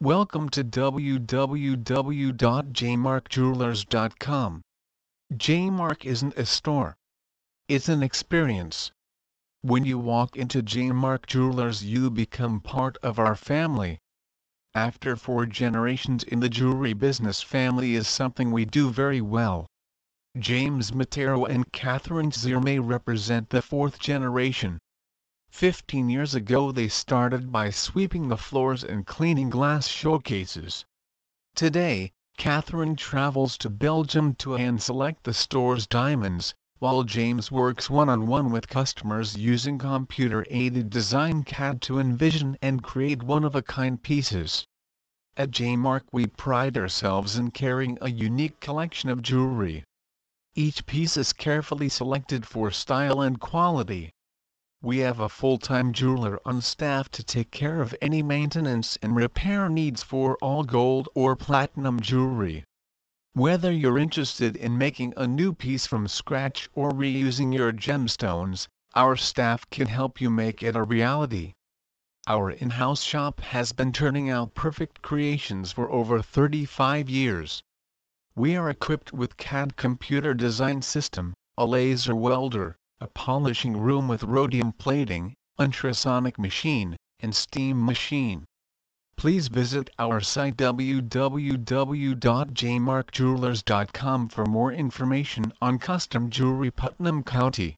Welcome to www.jaymarkjewelers.com. Jaymark isn't a store. It's an experience. When you walk into Jaymark Jewelers you become part of our family. After four generations in the jewelry business family is something we do very well. James Matero and Catherine Zierme represent the fourth generation. Fifteen years ago they started by sweeping the floors and cleaning glass showcases. Today, Catherine travels to Belgium to hand-select the store's diamonds, while James works one-on-one with customers using computer-aided design CAD to envision and create one-of-a-kind pieces. At Jaymark we pride ourselves in carrying a unique collection of jewelry. Each piece is carefully selected for style and quality. We have a full-time jeweler on staff to take care of any maintenance and repair needs for all gold or platinum jewelry. Whether you're interested in making a new piece from scratch or reusing your gemstones, our staff can help you make it a reality. Our in-house shop has been turning out perfect creations for over 35 years. We are equipped with CAD computer design system, a laser welder, a polishing room with rhodium plating, ultrasonic machine, and steam machine. Please visit our site www.jaymarkjewelers.com for more information on custom jewelry Putnam County.